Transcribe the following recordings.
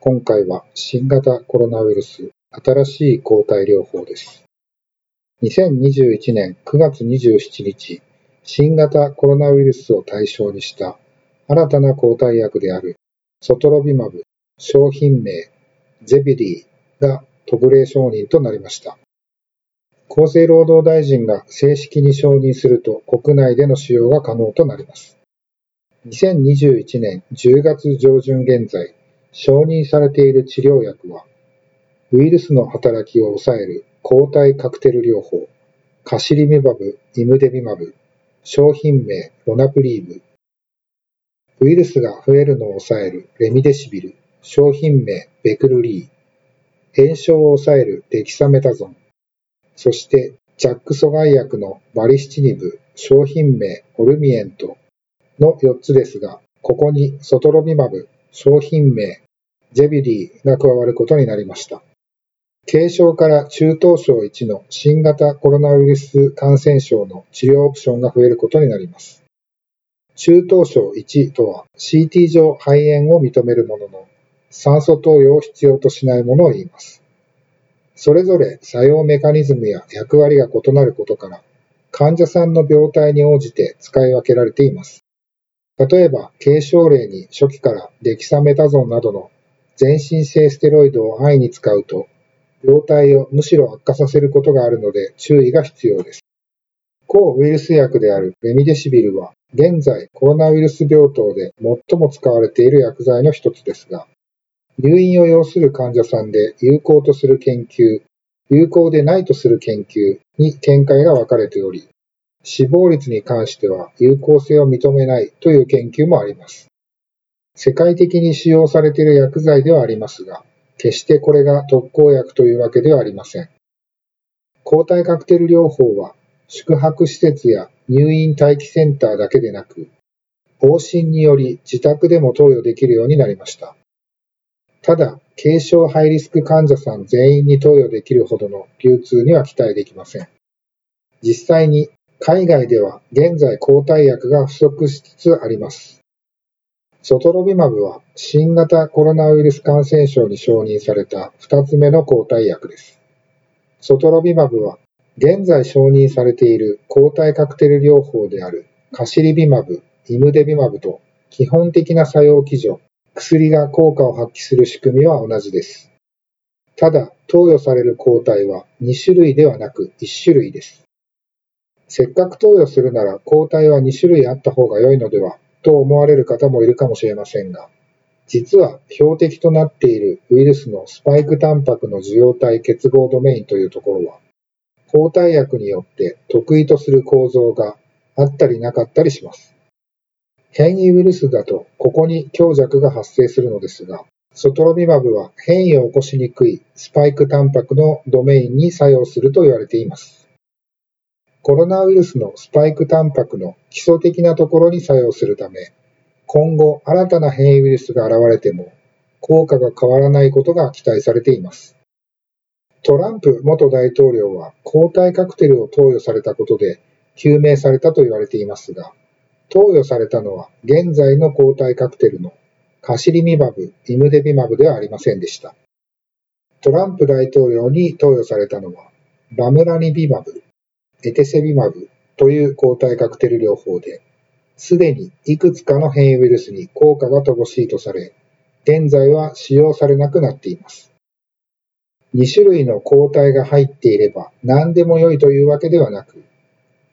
今回は新型コロナウイルス新しい抗体療法です2021年9月27日、新型コロナウイルスを対象にした新たな抗体薬であるソトロビマブ商品名ゼビリーが特例承認となりました。厚生労働大臣が正式に承認すると国内での使用が可能となります。2021年10月上旬現在、承認されている治療薬は、ウイルスの働きを抑える抗体カクテル療法、カシリミバブ、イムデビマブ、商品名ロナプリーブ、ウイルスが増えるのを抑えるレミデシビル、商品名ベクルリー、炎症を抑えるデキサメタゾン、そしてジャック阻害薬のバリシチニブ、商品名オルミエントの4つですが、ここにソトロビマブ、商品名ジェビリーが加わることになりました。軽症から中等症1の新型コロナウイルス感染症の治療オプションが増えることになります。中等症1とは CT 上肺炎を認めるものの、酸素投与を必要としないものを言います。それぞれ作用メカニズムや役割が異なることから、患者さんの病態に応じて使い分けられています。例えば、軽症例に初期からデキサメタゾンなどの全身性ステロイドを安易に使うと病態をむしろ悪化させることがあるので注意が必要です。抗ウイルス薬であるレミデシビルは、現在コロナウイルス病棟で最も使われている薬剤の一つですが、入院を要する患者さんで有効とする研究、有効でないとする研究に見解が分かれており、死亡率に関しては有効性を認めないという研究もあります。世界的に使用されている薬剤ではありますが、決してこれが特効薬というわけではありません。抗体カクテル療法は宿泊施設や入院待機センターだけでなく、方針により自宅でも投与できるようになりました。ただ、軽症ハイリスク患者さん全員に投与できるほどの流通には期待できません。実際に海外では現在抗体薬が不足しつつあります。ソトロビマブは新型コロナウイルス感染症に承認された2つ目の抗体薬です。ソトロビマブは現在承認されている抗体カクテル療法であるカシリビマブ、イムデビマブと基本的な作用基準、薬が効果を発揮する仕組みは同じです。ただ、投与される抗体は2種類ではなく1種類です。せっかく投与するなら抗体は2種類あった方が良いのではと思われる方もいるかもしれませんが、実は標的となっているウイルスのスパイクタンパクの受容体結合ドメインというところは、抗体薬によって得意とする構造があったりなかったりします。変異ウイルスだとここに強弱が発生するのですが、ソトロビマブは変異を起こしにくいスパイクタンパクのドメインに作用すると言われています。コロナウイルスのスパイクタンパクの基礎的なところに作用するため、今後新たな変異ウイルスが現れても効果が変わらないことが期待されています。トランプ元大統領は抗体カクテルを投与されたことで救命されたと言われていますが、投与されたのは現在の抗体カクテルのカシリミバブ、イムデビマブではありませんでした。トランプ大統領に投与されたのはバムラニビマブ、エテセビマブという抗体カクテル療法で、すでにいくつかの変異ウイルスに効果が乏しいとされ、現在は使用されなくなっています。2種類の抗体が入っていれば何でも良いというわけではなく、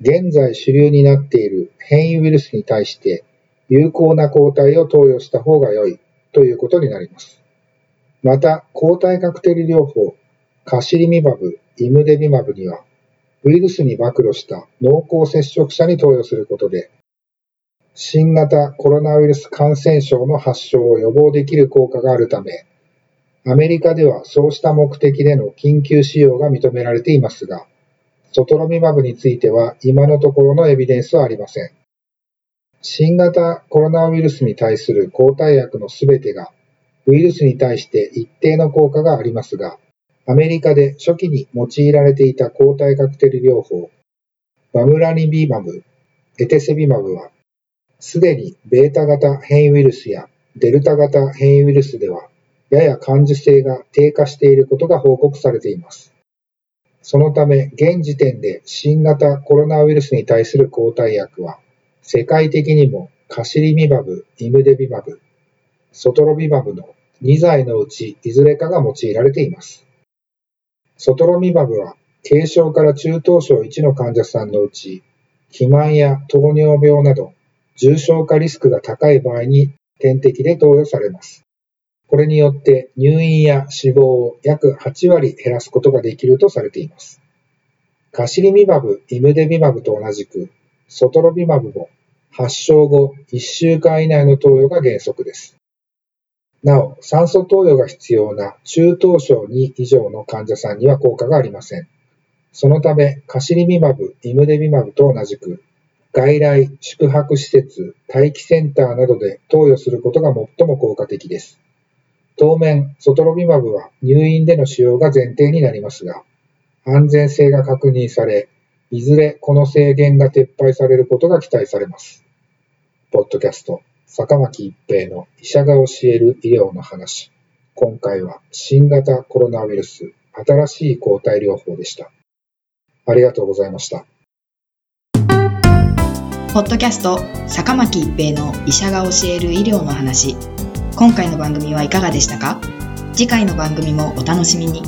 現在主流になっている変異ウイルスに対して有効な抗体を投与した方が良いということになります。また、抗体カクテル療法、カシリミバブ、イムデビマブにはウイルスに暴露した濃厚接触者に投与することで、新型コロナウイルス感染症の発症を予防できる効果があるため、アメリカではそうした目的での緊急使用が認められていますが、ソトロミマブについては今のところのエビデンスはありません。新型コロナウイルスに対する抗体薬のすべてがウイルスに対して一定の効果がありますが、アメリカで初期に用いられていた抗体カクテル療法、バムラニビマブ、エテセビマブは、すでにベータ型変異ウイルスやデルタ型変異ウイルスでは、やや感受性が低下していることが報告されています。そのため、現時点で新型コロナウイルスに対する抗体薬は、世界的にもカシリミマブ、イムデビマブ、ソトロビマブの2剤のうちいずれかが用いられています。ソトロミマブは軽症から中等症1の患者さんのうち、肥満や糖尿病など重症化リスクが高い場合に点滴で投与されます。これによって入院や死亡を約8割減らすことができるとされています。カシリミマブ、イムデビマブと同じく、ソトロビマブも発症後1週間以内の投与が原則です。なお、酸素投与が必要な中等症2以上の患者さんには効果がありません。そのため、カシリミマブ、イムデビマブと同じく、外来、宿泊施設、待機センターなどで投与することが最も効果的です。当面、ソトロビマブは入院での使用が前提になりますが、安全性が確認され、いずれこの制限が撤廃されることが期待されます。ポッドキャスト、坂巻一平の医者が教える医療の話。今回は新型コロナウイルス新しい抗体療法でした。ありがとうございました。ポッドキャスト、坂巻一平の医者が教える医療の話。今回の番組はいかがでしたか？次回の番組もお楽しみに。